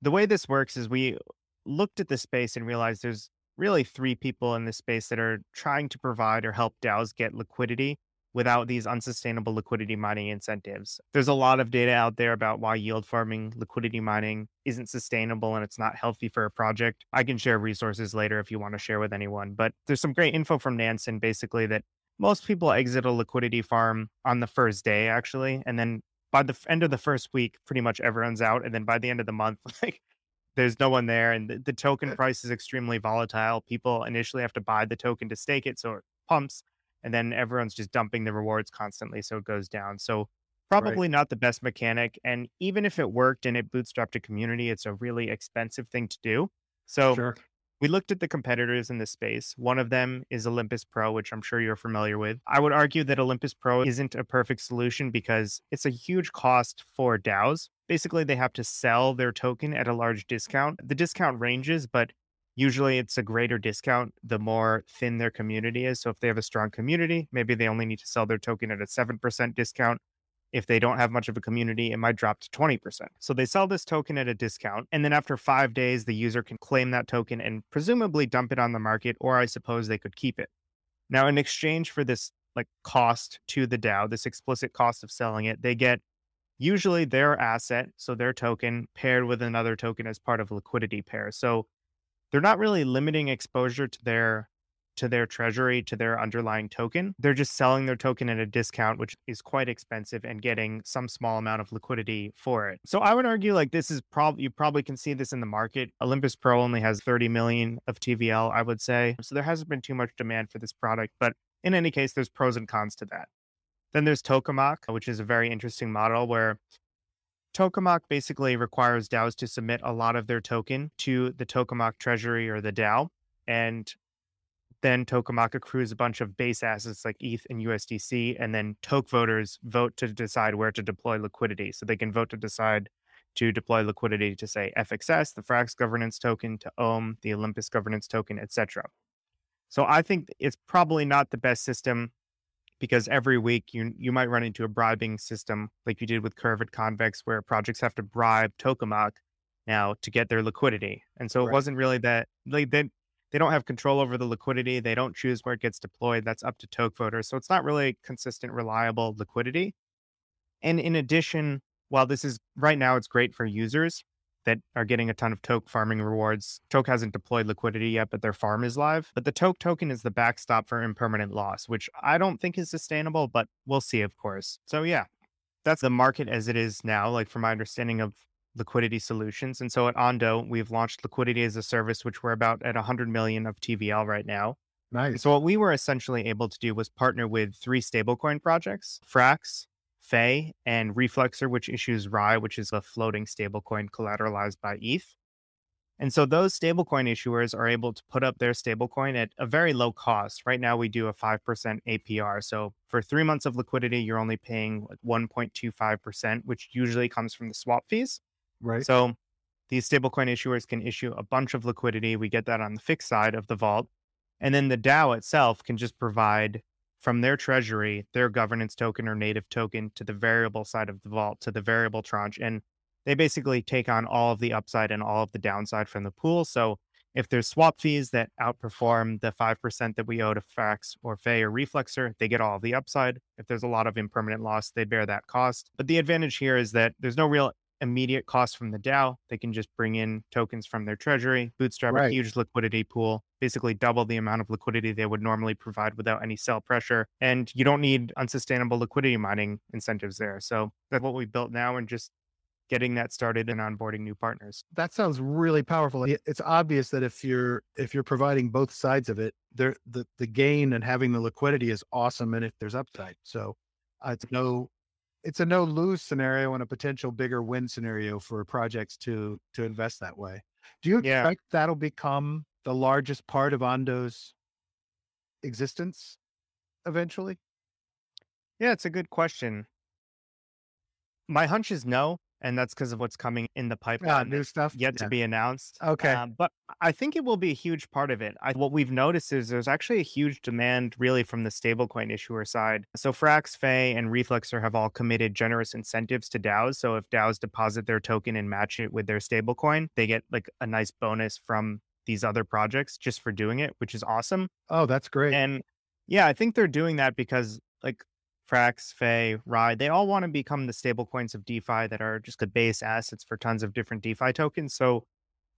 [SPEAKER 1] the way this works is we looked at the space and realized there's really three people in this space that are trying to provide or help DAOs get liquidity without these unsustainable liquidity mining incentives. There's a lot of data out there about why yield farming liquidity mining isn't sustainable and it's not healthy for a project. I can share resources later if you want to share with anyone, but there's some great info from Nansen basically that most people exit a liquidity farm on the first day actually and then by the end of the first week pretty much everyone's out and then by the end of the month like there's no one there and the, the token price is extremely volatile people initially have to buy the token to stake it so it pumps and then everyone's just dumping the rewards constantly so it goes down so probably not the best mechanic and even if it worked and it bootstrapped a community it's a really expensive thing to do so
[SPEAKER 2] Sure.
[SPEAKER 1] we looked at the competitors in this space. One of them is Olympus Pro, which I'm sure you're familiar with. I would argue that Olympus Pro isn't a perfect solution because it's a huge cost for DAOs. Basically, they have to sell their token at a large discount. The discount ranges, but usually it's a greater discount the more thin their community is. So if they have a strong community, maybe they only need to sell their token at a 7% discount. If they don't have much of a community, it might drop to 20%. So they sell this token at a discount. And then after five days, the user can claim that token and presumably dump it on the market, or I suppose they could keep it. Now, in exchange for this like cost to the DAO, this explicit cost of selling it, they get usually their asset, so their token paired with another token as part of liquidity pair. So they're not really limiting exposure to their to their treasury to their underlying token. They're just selling their token at a discount which is quite expensive and getting some small amount of liquidity for it. So i would argue like this is probably you probably can see this in the market. Olympus pro only has 30 million of tvl i would say. So there hasn't been too much demand for this product but in any case there's pros and cons to that then there's Tokemak which is a very interesting model where Tokemak basically requires DAOs to submit a lot of their token to the Tokemak treasury or the DAO. And then Tokemak accrues a bunch of base assets like ETH and USDC. And then TOKE voters vote to decide where to deploy liquidity. So they can vote to decide to deploy liquidity to say FXS, the Frax governance token, to OHM, the Olympus governance token, etc. So I think it's probably not the best system because every week you you might run into a bribing system like you did with Curved Convex, where projects have to bribe Tokemak now to get their liquidity. And so it
[SPEAKER 2] Right.
[SPEAKER 1] wasn't really that like they they don't have control over the liquidity. They don't choose where it gets deployed. That's up to TOKE voters. So it's not really consistent, reliable liquidity. And in addition, while this is right now, it's great for users that are getting a ton of TOKE farming rewards. TOKE hasn't deployed liquidity yet, but their farm is live. But the TOKE token is the backstop for impermanent loss, which I don't think is sustainable, but we'll see, of course. So yeah, that's the market as it is now, like from my understanding of liquidity solutions. And so at Ondo, we've launched liquidity as a service, which we're about at 100 million of TVL right now.
[SPEAKER 2] Nice.
[SPEAKER 1] so what we were essentially able to do was partner with three stablecoin projects, Frax, Fei, and Reflexer, which issues RAI, which is a floating stablecoin collateralized by ETH. And so those stablecoin issuers are able to put up their stablecoin at a very low cost. Right now, we do a 5% APR. So for three months of liquidity, you're only paying 1.25%, which usually comes from the swap fees.
[SPEAKER 2] Right.
[SPEAKER 1] So these stablecoin issuers can issue a bunch of liquidity. We get that on the fixed side of the vault. And then the DAO itself can just provide from their treasury their governance token or native token to the variable side of the vault, to the variable tranche. And they basically take on all of the upside and all of the downside from the pool. So if there's swap fees that outperform the 5% that we owe to Frax or Fei or Reflexer, they get all of the upside. If there's a lot of impermanent loss, they bear that cost. But the advantage here is that there's no real immediate cost from the DAO. They can just bring in tokens from their treasury, bootstrap a huge liquidity pool, basically double the amount of liquidity they would normally provide without any sell pressure. And you don't need unsustainable liquidity mining incentives there. So that's what we built now and just getting that started and onboarding new partners.
[SPEAKER 2] that sounds really powerful. It's obvious that if you're if you're providing both sides of it, there the the gain and having the liquidity is awesome, and if there's upside, so uh, it's no it's a no lose scenario and a potential bigger win scenario for projects to to invest that way. Do you
[SPEAKER 1] Yeah.
[SPEAKER 2] expect that'll become the largest part of Ondo's existence eventually?
[SPEAKER 1] Yeah, it's a good question. My hunch is no, and that's because of what's coming in the
[SPEAKER 2] Yeah,
[SPEAKER 1] pipeline
[SPEAKER 2] new stuff.
[SPEAKER 1] yet to be announced.
[SPEAKER 2] Okay.
[SPEAKER 1] Um, but I think it will be a huge part of it. I, what we've noticed is there's actually a huge demand, really, from the stablecoin issuer side. So Frax, Fei, and Reflexer have all committed generous incentives to DAOs. So if DAOs deposit their token and match it with their stablecoin, they get like a nice bonus from these other projects just for doing it, which is awesome.
[SPEAKER 2] Oh, that's great.
[SPEAKER 1] And yeah, I think they're doing that because like Frax, Fei, RAI, they all want to become the stable coins of DeFi that are just the base assets for tons of different DeFi tokens. So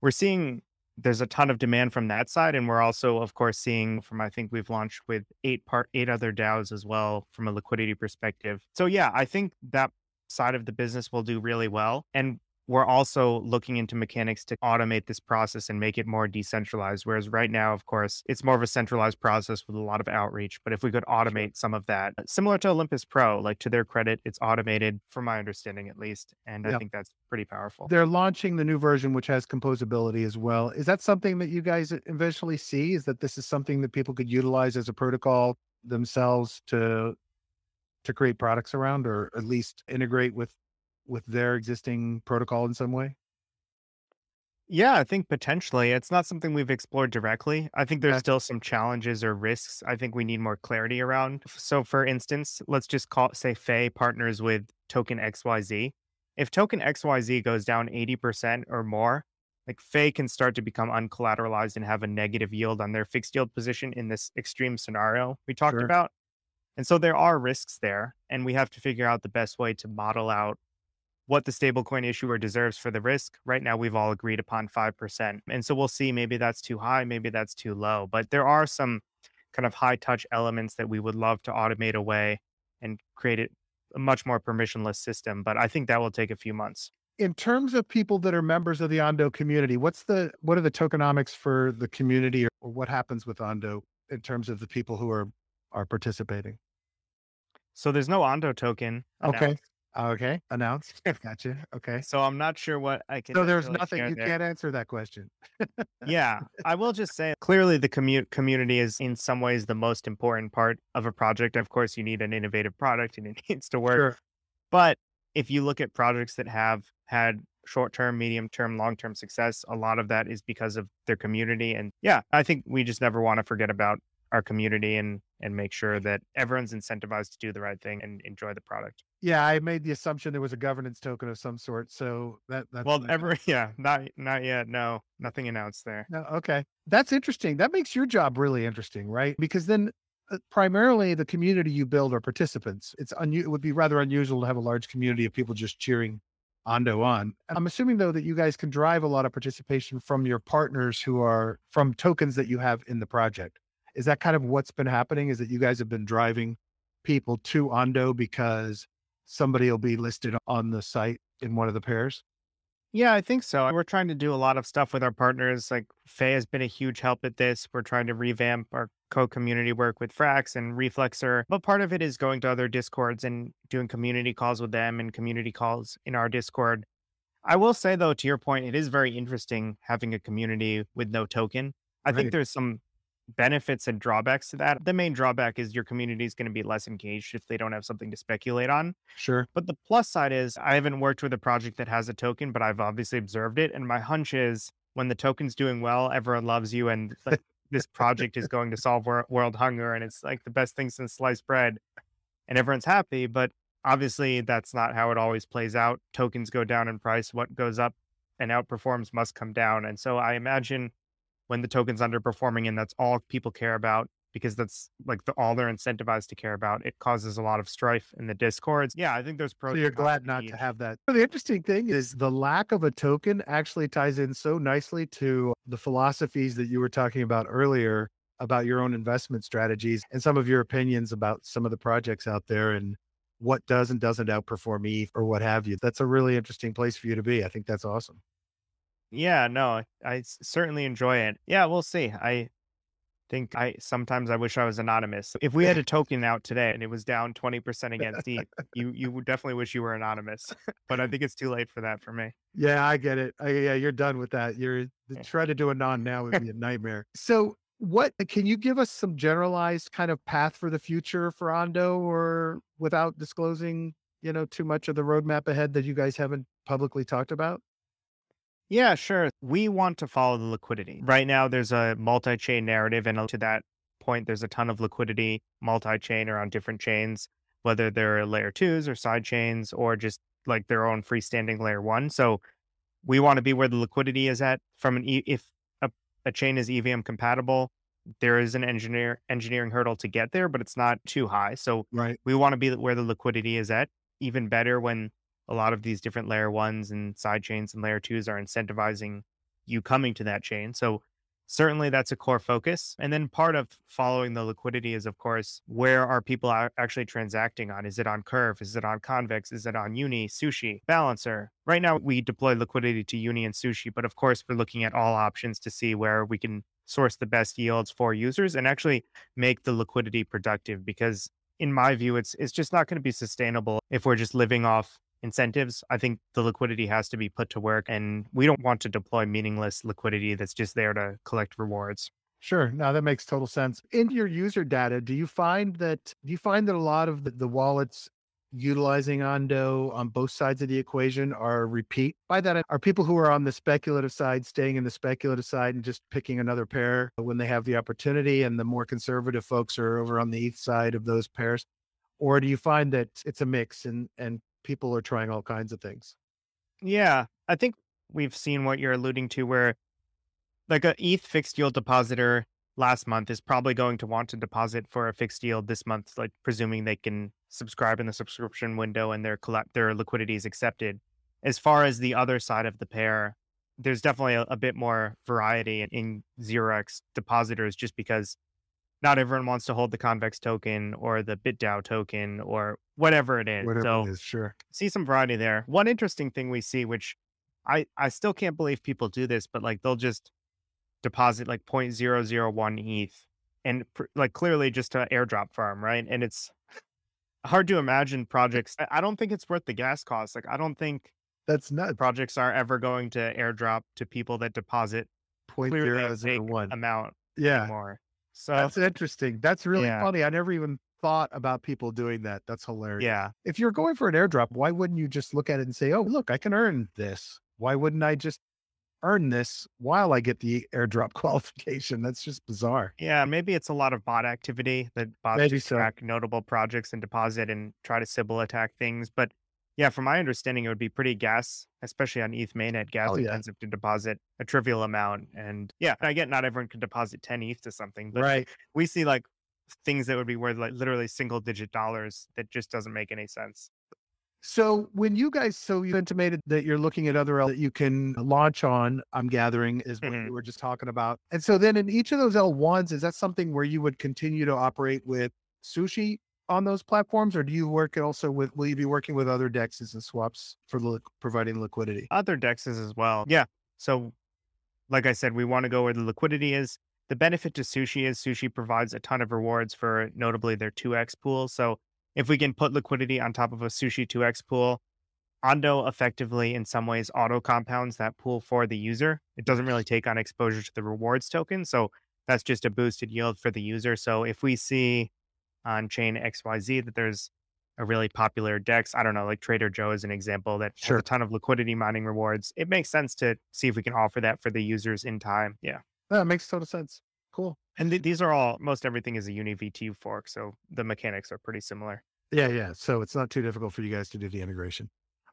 [SPEAKER 1] we're seeing there's a ton of demand from that side. And we're also, of course, seeing from I think we've launched with eight part eight other DAOs as well from a liquidity perspective. So yeah, I think that side of the business will do really well. And we're also looking into mechanics to automate this process and make it more decentralized. Whereas right now, of course, it's more of a centralized process with a lot of outreach. But if we could automate some of that, similar to Olympus Pro, like to their credit, it's automated from my understanding at least. And I think that's pretty powerful.
[SPEAKER 2] They're launching the new version, which has composability as well. Is that something that you guys eventually see? Is that this is something that people could utilize as a protocol themselves to to create products around, or at least integrate with with their existing protocol in some way?
[SPEAKER 1] Yeah, I think potentially. It's not something we've explored directly. I think there's still some challenges or risks I think we need more clarity around. So, for instance, let's just call say Fei partners with token XYZ. If token XYZ goes down 80% or more, like Fei can start to become uncollateralized and have a negative yield on their fixed yield position in this extreme scenario we talked
[SPEAKER 2] Sure.
[SPEAKER 1] about. And so there are risks there, and we have to figure out the best way to model out what the stablecoin issuer deserves for the risk. Right now, we've all agreed upon 5%. And so we'll see. Maybe that's too high, maybe that's too low. But there are some kind of high touch elements that we would love to automate away and create it a much more permissionless system. But I think that will take a few months.
[SPEAKER 2] In terms of people that are members of the Ondo community, what's the what are the tokenomics for the community, or, or what happens with Ondo in terms of the people who are are participating?
[SPEAKER 1] So there's no Ondo token.
[SPEAKER 2] Okay.
[SPEAKER 1] Announced.
[SPEAKER 2] Okay, announced. Gotcha. Okay.
[SPEAKER 1] So I'm not sure what I can.
[SPEAKER 2] So there's nothing you
[SPEAKER 1] there.
[SPEAKER 2] can't answer that question.
[SPEAKER 1] yeah, I will just say clearly the commu- community is in some ways the most important part of a project. Of course, you need an innovative product and it needs to work.
[SPEAKER 2] Sure.
[SPEAKER 1] But if you look at projects that have had short term, medium term, long term success, a lot of that is because of their community. And yeah, I think we just never want to forget about our community and and make sure that everyone's incentivized to do the right thing and enjoy the product.
[SPEAKER 2] Yeah, I made the assumption there was a governance token of some sort. So that that's
[SPEAKER 1] Well, ever yeah, not not yet. No, nothing announced there.
[SPEAKER 2] No, okay. That's interesting. That makes your job really interesting, right? Because then uh, primarily the community you build are participants. It's unu- it would be rather unusual to have a large community of people just cheering Ondo on. I'm assuming though that you guys can drive a lot of participation from your partners who are from tokens that you have in the project. Is that kind of what's been happening? Is that you guys have been driving people to Ondo because somebody will be listed on the site in one of the pairs?
[SPEAKER 1] Yeah, I think so. We're trying to do a lot of stuff with our partners. Like Fei has been a huge help at this. We're trying to revamp our co-community work with Frax and Reflexer. But part of it is going to other discords and doing community calls with them and community calls in our Discord. I will say though, to your point, it is very interesting having a community with no token. I
[SPEAKER 2] Right.
[SPEAKER 1] think there's some benefits and drawbacks to that. The main drawback is your community is going to be less engaged if they don't have something to speculate on.
[SPEAKER 2] Sure.
[SPEAKER 1] But the plus side is I haven't worked with a project that has a token, but I've obviously observed it. And my hunch is when the token's doing well, everyone loves you. And like this project is going to solve wor- world hunger. And it's like the best thing since sliced bread. And everyone's happy. But obviously, that's not how it always plays out. Tokens go down in price. What goes up and outperforms must come down. And so I imagine when the token's underperforming and that's all people care about because that's like the, all they're incentivized to care about. It causes a lot of strife in the discords. Yeah, I think there's pros.
[SPEAKER 2] So you're glad not to have that. The interesting thing is the lack of a token actually ties in so nicely to the philosophies that you were talking about earlier about your own investment strategies and some of your opinions about some of the projects out there and what does and doesn't outperform ETH or what have you. That's a really interesting place for you to be. I think that's awesome.
[SPEAKER 1] Yeah, no, I certainly enjoy it. Yeah, we'll see. I think I sometimes I wish I was anonymous. If we had a token out today and it was down 20% against ETH, you you would definitely wish you were anonymous. but I think it's too late for that for me.
[SPEAKER 2] Yeah, I get it. I, yeah, you're done with that. You're
[SPEAKER 1] Yeah.
[SPEAKER 2] try to do a non now would be a nightmare. So what can you give us some generalized kind of path for the future for Ondo or without disclosing, you know, too much of the roadmap ahead that you guys haven't publicly talked about?
[SPEAKER 1] Yeah, sure. We want to follow the liquidity. Right now, there's a multi chain narrative. And to that point, there's a ton of liquidity multi chain or on different chains, whether they're layer twos or side chains or just like their own freestanding layer one. So we want to be where the liquidity is at from an, e- if a, a chain is EVM compatible, there is an engineer engineering hurdle to get there, but it's not too high. So
[SPEAKER 2] Right.
[SPEAKER 1] we want to be where the liquidity is at. Even better when a lot of these different layer ones and side chains and layer twos are incentivizing you coming to that chain. So certainly that's a core focus. And then part of following the liquidity is, of course, where are people actually transacting on? Is it on Curve? Is it on Convex? Is it on Uni, Sushi, Balancer? Right now, we deploy liquidity to Uni and Sushi, but of course, we're looking at all options to see where we can source the best yields for users and actually make the liquidity productive because in my view it's it's just not going to be sustainable if we're just living off incentives i think the liquidity has to be put to work and we don't want to deploy meaningless liquidity that's just there to collect rewards
[SPEAKER 2] Sure. Now that makes total sense. In your user data, do you find that do you find that a lot of the, the wallets utilizing Ondo on both sides of the equation are repeat? By that, are people who are on the speculative side staying in the speculative side and just picking another pair when they have the opportunity, and the more conservative folks are over on the ETH side of those pairs? Or do you find that it's a mix and and people are trying all kinds of things?
[SPEAKER 1] yeah i think we've seen what you're alluding to where like a eth fixed yield depositor last month is probably going to want to deposit for a fixed yield this month like presuming they can subscribe in the subscription window and their collect their liquidity is accepted as far as the other side of the pair there's definitely a, a bit more variety in, in zero x depositors just because not everyone wants to hold the convex token or the bitdao token or whatever it is
[SPEAKER 2] Whatever
[SPEAKER 1] so
[SPEAKER 2] it is, sure.
[SPEAKER 1] see some variety there. One interesting thing we see, which I I still can't believe people do this, but like they'll just deposit like 0.001 ETH and pr- like clearly just a airdrop farm, right? And it's hard to imagine projects. I, don't think it's worth the gas cost. Like I don't think
[SPEAKER 2] That's nuts.
[SPEAKER 1] projects are ever going to airdrop to people that deposit
[SPEAKER 2] Point
[SPEAKER 1] clearly
[SPEAKER 2] zero
[SPEAKER 1] a
[SPEAKER 2] zero
[SPEAKER 1] big
[SPEAKER 2] one.
[SPEAKER 1] amount
[SPEAKER 2] Yeah.
[SPEAKER 1] anymore. So
[SPEAKER 2] That's interesting. That's really
[SPEAKER 1] Yeah.
[SPEAKER 2] funny. I never even thought about people doing that. That's hilarious.
[SPEAKER 1] yeah,
[SPEAKER 2] If you're going for an airdrop, why wouldn't you just look at it and say, "Oh, look, I can earn this. Why wouldn't I just earn this while I get the airdrop qualification?" That's just bizarre.
[SPEAKER 1] Yeah, maybe it's a lot of bot activity that bots
[SPEAKER 2] Maybe
[SPEAKER 1] just
[SPEAKER 2] so.
[SPEAKER 1] track notable projects and deposit and try to Sybil attack things. But yeah, from my understanding, it would be pretty gas, especially on ETH mainnet, gas
[SPEAKER 2] Oh, yeah.
[SPEAKER 1] intensive to deposit a trivial amount. And yeah, I get not everyone can deposit 10 ETH to something, but
[SPEAKER 2] Right.
[SPEAKER 1] we see like things that would be worth like literally single digit dollars that just doesn't make any sense.
[SPEAKER 2] So when you guys, so you intimated that you're looking at other L that you can launch on. I'm gathering is what
[SPEAKER 1] Mhm.
[SPEAKER 2] you were just talking about. And so then in each of those L1s, is that something where you would continue to operate with sushi on those platforms, or do you work also with? Will you be working with other dexes and swaps for li- providing liquidity?
[SPEAKER 1] Other dexes as well. Yeah. So, like I said, we want to go where the liquidity is. The benefit to Sushi is Sushi provides a ton of rewards for notably their 2x pool. So, if we can put liquidity on top of a Sushi 2x pool, Ondo effectively, in some ways, auto compounds that pool for the user. It doesn't really take on exposure to the rewards token. So, that's just a boosted yield for the user. So, if we see on chain XYZ that there's a really popular DEX. I don't know, like Trader Joe is an example that
[SPEAKER 2] Sure.
[SPEAKER 1] has a ton of liquidity mining rewards. It makes sense to see if we can offer that for the users in time. Yeah.
[SPEAKER 2] That makes total sense. Cool.
[SPEAKER 1] And th- these are all, most everything is a Uni V2 fork. So the mechanics are pretty similar.
[SPEAKER 2] Yeah, yeah. So it's not too difficult for you guys to do the integration.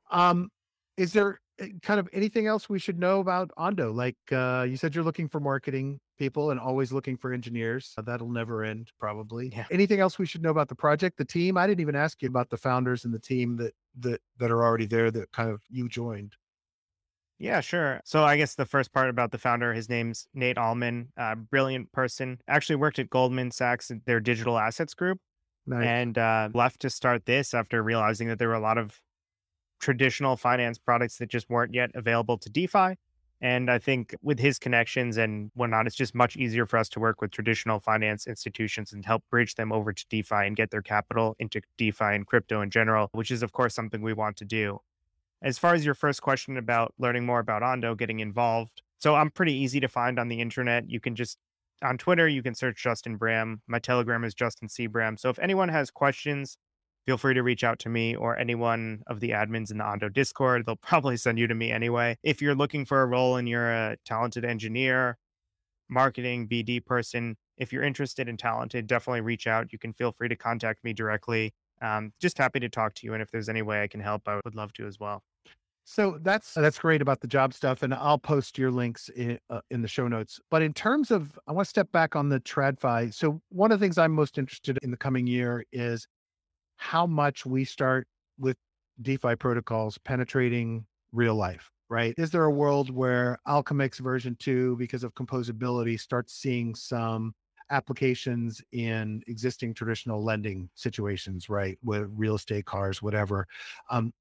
[SPEAKER 2] Um, is there uh, kind of anything else we should know about Ondo? Like uh, you said, you're looking for marketing people and always looking for engineers. Uh, that'll never end, probably.
[SPEAKER 1] Yeah.
[SPEAKER 2] Anything else we should know about the project, the team? I didn't even ask you about the founders and the team that that that are already there that kind of you joined.
[SPEAKER 1] Yeah, sure. So I guess the first part about the founder, his name's Nate Allman, a brilliant person. Actually worked at Goldman Sachs, their digital assets group.
[SPEAKER 2] Nice.
[SPEAKER 1] and uh, left to start this after realizing that there were a lot of traditional finance products that just weren't yet available to DeFi. And I think with his connections and whatnot, it's just much easier for us to work with traditional finance institutions and help bridge them over to DeFi and get their capital into DeFi and crypto in general, which is, of course, something we want to do. As far as your first question about learning more about Ondo, getting involved. So I'm pretty easy to find on the internet. You can just on Twitter, you can search Justin Bram. My Telegram is Justin C. Bram. So if anyone has questions, feel free to reach out to me or anyone of the admins in the Ondo Discord. They'll probably send you to me anyway. If you're looking for a role and you're a talented engineer, marketing, BD person, if you're interested and talented, definitely reach out. You can feel free to contact me directly. Um, just happy to talk to you. And if there's any way I can help, I would love to as well.
[SPEAKER 2] So that's that's great about the job stuff, and I'll post your links in, uh, in the show notes. But in terms of, I want to step back on the TradFi. So one of the things I'm most interested in the coming year is how much we start with DeFi protocols penetrating real life. Right? Is there a world where Alchemix version two, because of composability, starts seeing some applications in existing traditional lending situations, right? With real estate, cars, whatever. Um,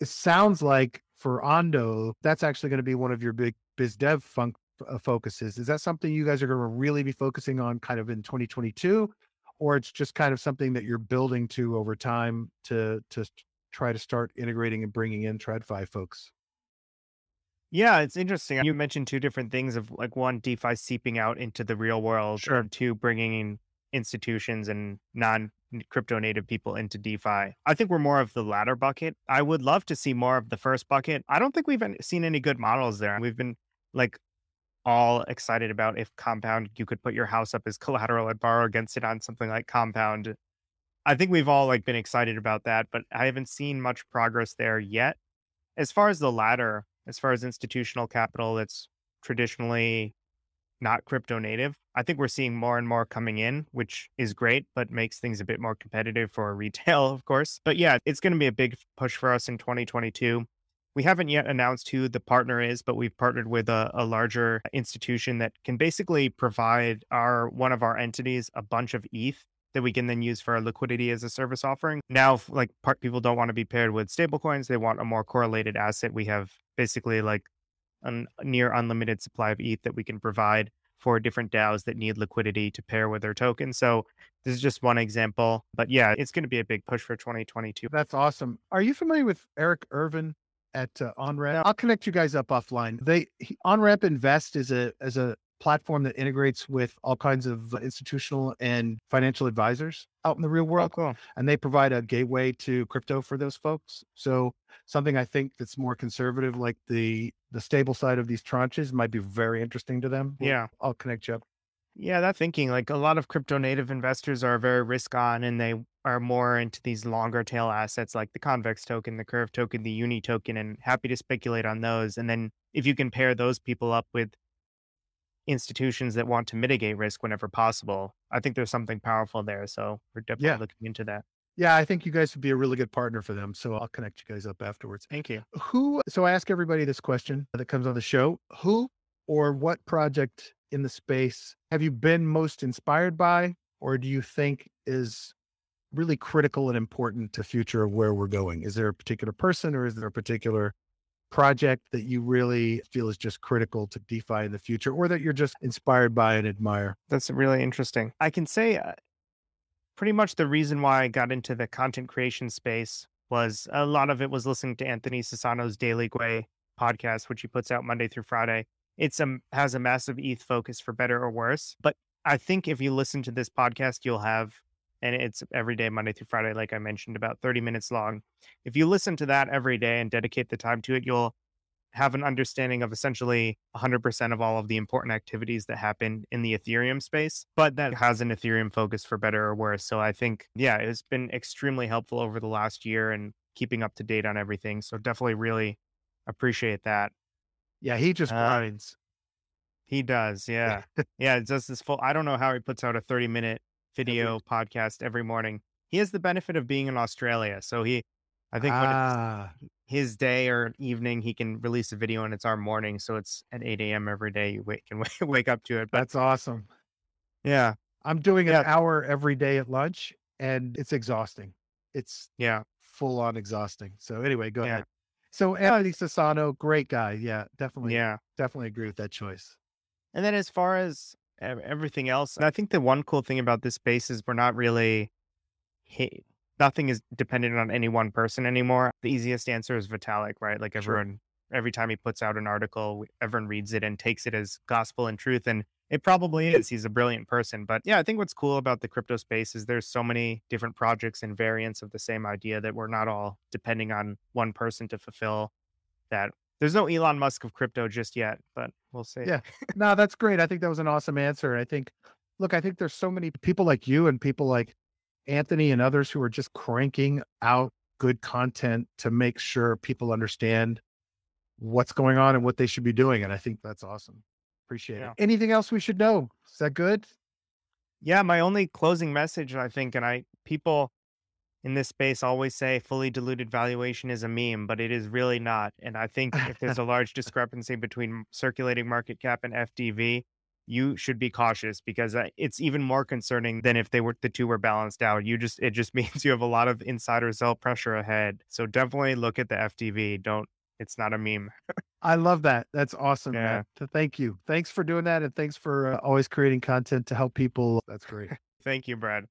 [SPEAKER 2] it sounds like for Ondo, that's actually going to be one of your big biz dev fun- uh, focuses. Is that something you guys are going to really be focusing on kind of in 2022? Or it's just kind of something that you're building to over time to to try to start integrating and bringing in TradFi folks?
[SPEAKER 1] Yeah, it's interesting. You mentioned two different things of like one, DeFi seeping out into the real world,
[SPEAKER 2] Sure.
[SPEAKER 1] and two, bringing in institutions and non crypto native people into DeFi. I think we're more of the latter bucket. I would love to see more of the first bucket. I don't think we've seen any good models there. We've been like all excited about if Compound, you could put your house up as collateral and borrow against it on something like Compound. I think we've all like been excited about that, but I haven't seen much progress there yet. As far as the latter, as far as institutional capital that's traditionally not crypto native, I think we're seeing more and more coming in, which is great, but makes things a bit more competitive for retail, of course. But yeah, it's going to be a big push for us in 2022. We haven't yet announced who the partner is, but we've partnered with a, a larger institution that can basically provide our one of our entities a bunch of ETH that we can then use for our liquidity as a service offering. Now, like part people don't want to be paired with stablecoins, they want a more correlated asset. We have basically like a near unlimited supply of ETH that we can provide for different DAOs that need liquidity to pair with their token. So this is just one example, but yeah, it's going to be a big push for 2022.
[SPEAKER 2] That's awesome. Are you familiar with Eric Ervin at uh, OnRamp? I'll connect you guys up offline. They he, OnRamp Invest is a as a platform that integrates with all kinds of institutional and financial advisors out in the real
[SPEAKER 1] Oh,
[SPEAKER 2] world,
[SPEAKER 1] cool.
[SPEAKER 2] and they provide a gateway to crypto for those folks. So something I think that's more conservative, like the the stable side of these tranches, might be very interesting to them. We'll-
[SPEAKER 1] Yeah.
[SPEAKER 2] I'll connect you up.
[SPEAKER 1] Yeah, that thinking like a lot of crypto native investors are very risk on and they are more into these longer tail assets like the convex token, the curve token, the uni token, and happy to speculate on those. And then if you can pair those people up with institutions that want to mitigate risk whenever possible, I think there's something powerful there. So we're definitely
[SPEAKER 2] Yeah.
[SPEAKER 1] looking into that.
[SPEAKER 2] Yeah, I think you guys would be a really good partner for them. So I'll connect you guys up afterwards.
[SPEAKER 1] Thank you.
[SPEAKER 2] Who, so I ask everybody this question that comes on the show who or what project in the space have you been most inspired by, or do you think is really critical and important to future of where we're going? Is there a particular person or is there a particular project that you really feel is just critical to DeFi in the future or that you're just inspired by and admire?
[SPEAKER 1] That's really interesting. I can say uh, pretty much the reason why I got into the content creation space was a lot of it was listening to Anthony Sassano's Daily Gwei podcast, which he puts out Monday through Friday. It's a has a massive ETH focus for better or worse. But I think if you listen to this podcast, you'll have, and it's every day, Monday through Friday, like I mentioned, about 30 minutes long. If you listen to that every day and dedicate the time to it, you'll have an understanding of essentially 100% of all of the important activities that happen in the Ethereum space, but that has an Ethereum focus for better or worse. So I think, yeah, it's been extremely helpful over the last year and keeping up to date on everything. So definitely really appreciate that.
[SPEAKER 2] Yeah, he just
[SPEAKER 1] Uh. He does. Yeah. yeah. It's just this full, I don't know how he puts out a 30 minute video podcast every morning. He has the benefit of being in Australia. So he, I think when it's
[SPEAKER 2] Ah,
[SPEAKER 1] his day or evening, he can release a video and it's our morning. So it's at 8 a.m. every day. You wake, can wake up to it. But
[SPEAKER 2] that's awesome.
[SPEAKER 1] yeah.
[SPEAKER 2] I'm doing an hour every day at lunch and it's exhausting. It's
[SPEAKER 1] Yeah.
[SPEAKER 2] full on exhausting. So anyway, go
[SPEAKER 1] Yeah.
[SPEAKER 2] ahead. So Anthony Sassano, great guy. Yeah, definitely.
[SPEAKER 1] Yeah.
[SPEAKER 2] Definitely agree with that choice.
[SPEAKER 1] And then as far as everything else, I think the one cool thing about this space is we're not really hit. Nothing is dependent on any one person anymore. The easiest answer is Vitalik, right? Like
[SPEAKER 2] Sure.
[SPEAKER 1] everyone every time he puts out an article, everyone reads it and takes it as gospel and truth. And it probably is. He's a brilliant person. But yeah, I think what's cool about the crypto space is there's so many different projects and variants of the same idea that we're not all depending on one person to fulfill that. There's no Elon Musk of crypto just yet, but we'll see.
[SPEAKER 2] Yeah. No, that's great. I think that was an awesome answer. I think, look, I think there's so many people like you and people like Anthony and others who are just cranking out good content to make sure people understand what's going on and what they should be doing. And I think that's awesome. Appreciate yeah. it. Anything else we should know? Is that good?
[SPEAKER 1] Yeah, my only closing message, I think, and I people in this space always say fully diluted valuation is a meme, but it is really not. And I think if there's a large discrepancy between circulating market cap and FDV, you should be cautious because uh, it's even more concerning than if they were the two were balanced out. You just it just means you have a lot of insider sell pressure ahead. So definitely look at the FDV. Don't it's not a meme.
[SPEAKER 2] I love that. That's awesome, yeah. man. Thank you. Thanks for doing that. And thanks for uh, always creating content to help people. That's great.
[SPEAKER 1] thank you, Brad.